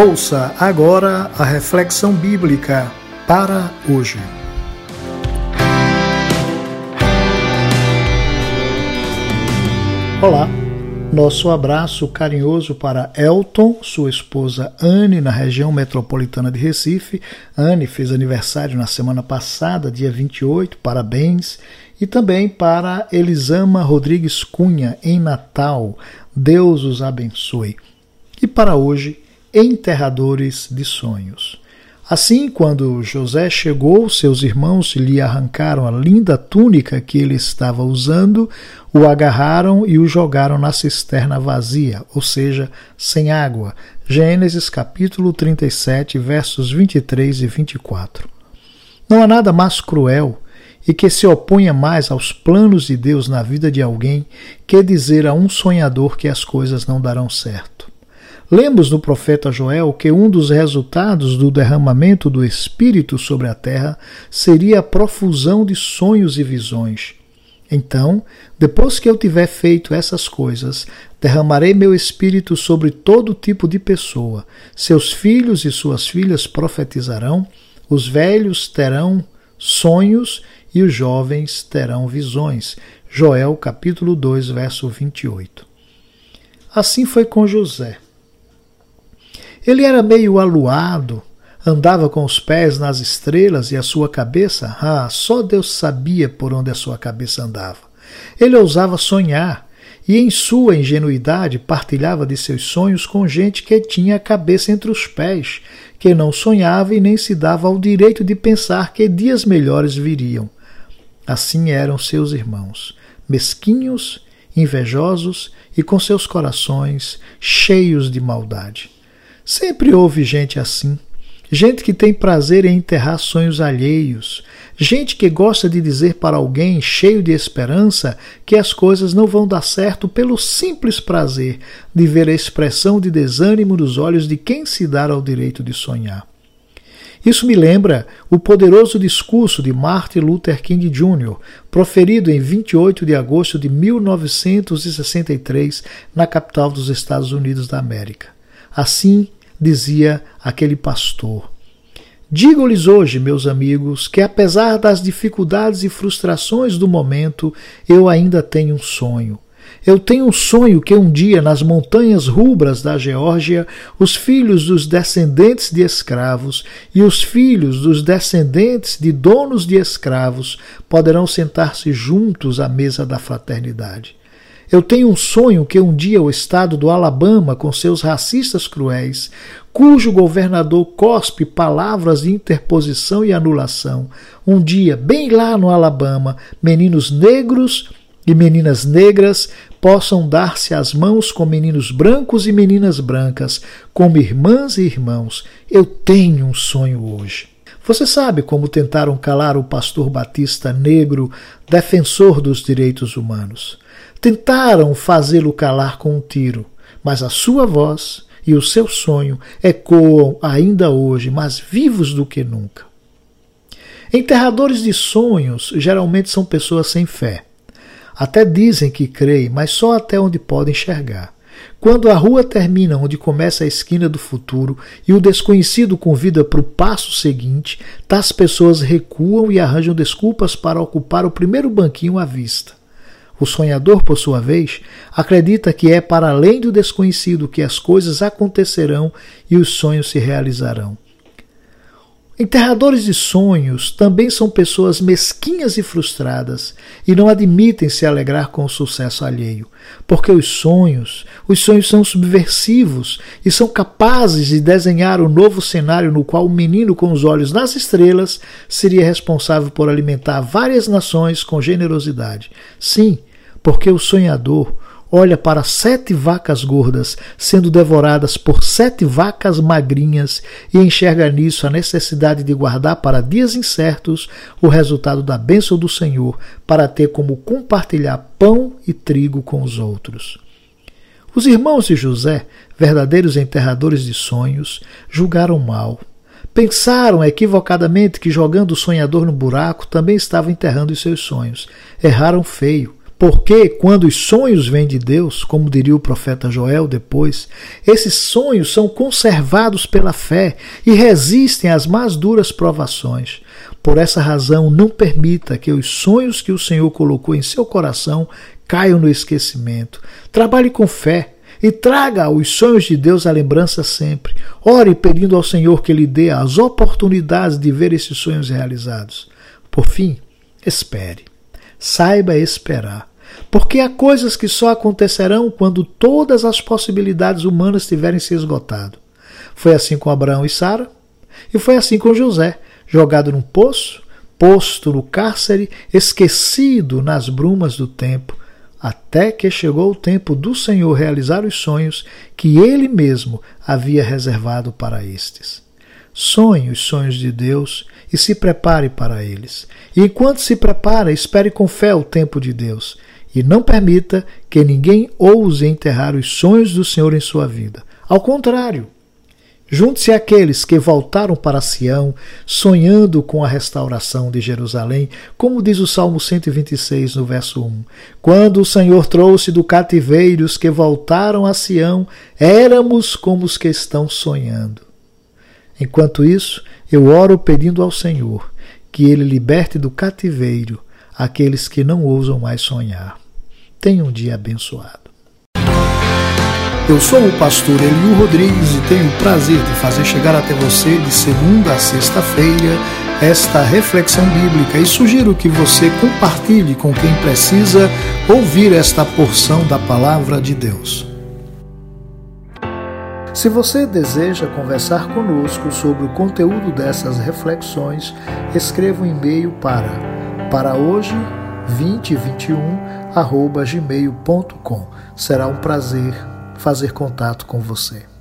Ouça agora a reflexão bíblica para hoje. Olá, nosso abraço carinhoso para Elton, sua esposa Anne, na região metropolitana de Recife. Anne fez aniversário na semana passada, dia 28, parabéns. E também para Elisama Rodrigues Cunha, em Natal. Deus os abençoe. E para hoje, enterradores de sonhos. Assim, quando José chegou, seus irmãos lhe arrancaram a linda túnica que ele estava usando, o agarraram e o jogaram na cisterna vazia, ou seja, sem água. Gênesis capítulo 37, versos 23 e 24. Não há nada mais cruel e que se oponha mais aos planos de Deus na vida de alguém que dizer a um sonhador que as coisas não darão certo. Lemos no profeta Joel que um dos resultados do derramamento do Espírito sobre a terra seria a profusão de sonhos e visões. Então, depois que eu tiver feito essas coisas, derramarei meu espírito sobre todo tipo de pessoa. Seus filhos e suas filhas profetizarão, os velhos terão sonhos e os jovens terão visões. Joel capítulo 2, verso 28. Assim foi com José. Ele era meio aluado, andava com os pés nas estrelas e a sua cabeça, ah, só Deus sabia por onde a sua cabeça andava. Ele ousava sonhar e, em sua ingenuidade, partilhava de seus sonhos com gente que tinha a cabeça entre os pés, que não sonhava e nem se dava ao direito de pensar que dias melhores viriam. Assim eram seus irmãos, mesquinhos, invejosos e com seus corações cheios de maldade. Sempre houve gente assim. Gente que tem prazer em enterrar sonhos alheios. Gente que gosta de dizer para alguém, cheio de esperança, que as coisas não vão dar certo pelo simples prazer de ver a expressão de desânimo nos olhos de quem se dá ao direito de sonhar. Isso me lembra o poderoso discurso de Martin Luther King Jr., proferido em 28 de agosto de 1963 na capital dos Estados Unidos da América. Assim, dizia aquele pastor. Digo-lhes hoje, meus amigos, que apesar das dificuldades e frustrações do momento, eu ainda tenho um sonho. Eu tenho um sonho que um dia, nas montanhas rubras da Geórgia, os filhos dos descendentes de escravos e os filhos dos descendentes de donos de escravos poderão sentar-se juntos à mesa da fraternidade. Eu tenho um sonho que um dia o estado do Alabama, com seus racistas cruéis, cujo governador cospe palavras de interposição e anulação, um dia, bem lá no Alabama, meninos negros e meninas negras possam dar-se as mãos com meninos brancos e meninas brancas, como irmãs e irmãos. Eu tenho um sonho hoje. Você sabe como tentaram calar o pastor batista negro, defensor dos direitos humanos. Tentaram fazê-lo calar com um tiro, mas a sua voz e o seu sonho ecoam ainda hoje, mais vivos do que nunca. Enterradores de sonhos geralmente são pessoas sem fé. Até dizem que creem, mas só até onde podem enxergar. Quando a rua termina onde começa a esquina do futuro e o desconhecido convida para o passo seguinte, tais pessoas recuam e arranjam desculpas para ocupar o primeiro banquinho à vista. O sonhador, por sua vez, acredita que é para além do desconhecido que as coisas acontecerão e os sonhos se realizarão. Enterradores de sonhos também são pessoas mesquinhas e frustradas e não admitem se alegrar com o sucesso alheio, porque os sonhos, os sonhos são subversivos e são capazes de desenhar um novo cenário no qual o menino com os olhos nas estrelas seria responsável por alimentar várias nações com generosidade. Sim, porque o sonhador olha para sete vacas gordas sendo devoradas por sete vacas magrinhas e enxerga nisso a necessidade de guardar para dias incertos o resultado da bênção do Senhor para ter como compartilhar pão e trigo com os outros. Os irmãos de José, verdadeiros enterradores de sonhos, julgaram mal. Pensaram equivocadamente que jogando o sonhador no buraco também estava enterrando os seus sonhos. Erraram feio Porque quando os sonhos vêm de Deus, como diria o profeta Joel depois, esses sonhos são conservados pela fé e resistem às mais duras provações. Por essa razão, não permita que os sonhos que o Senhor colocou em seu coração caiam no esquecimento. Trabalhe com fé e traga os sonhos de Deus à lembrança sempre. Ore pedindo ao Senhor que lhe dê as oportunidades de ver esses sonhos realizados. Por fim, espere. Saiba esperar. Porque há coisas que só acontecerão quando todas as possibilidades humanas tiverem se esgotado. Foi assim com Abraão e Sara, e foi assim com José, jogado num poço, posto no cárcere, esquecido nas brumas do tempo, até que chegou o tempo do Senhor realizar os sonhos que ele mesmo havia reservado para estes. Sonhe os sonhos de Deus e se prepare para eles. E enquanto se prepara, espere com fé o tempo de Deus e não permita que ninguém ouse enterrar os sonhos do Senhor em sua vida. Ao contrário, Junte-se àqueles que voltaram para Sião, sonhando com a restauração de Jerusalém, como diz o Salmo 126, no verso 1. Quando o Senhor trouxe do cativeiro os que voltaram a Sião, éramos como os que estão sonhando. Enquanto isso, eu oro pedindo ao Senhor que ele liberte do cativeiro aqueles que não ousam mais sonhar. Tenha um dia abençoado. Eu sou o pastor Eliu Rodrigues e tenho o prazer de fazer chegar até você de segunda a sexta-feira esta reflexão bíblica e sugiro que você compartilhe com quem precisa ouvir esta porção da palavra de Deus. Se você deseja conversar conosco sobre o conteúdo dessas reflexões, escreva um e-mail para para hoje 2021 gmail.com. Será um prazer fazer contato com você.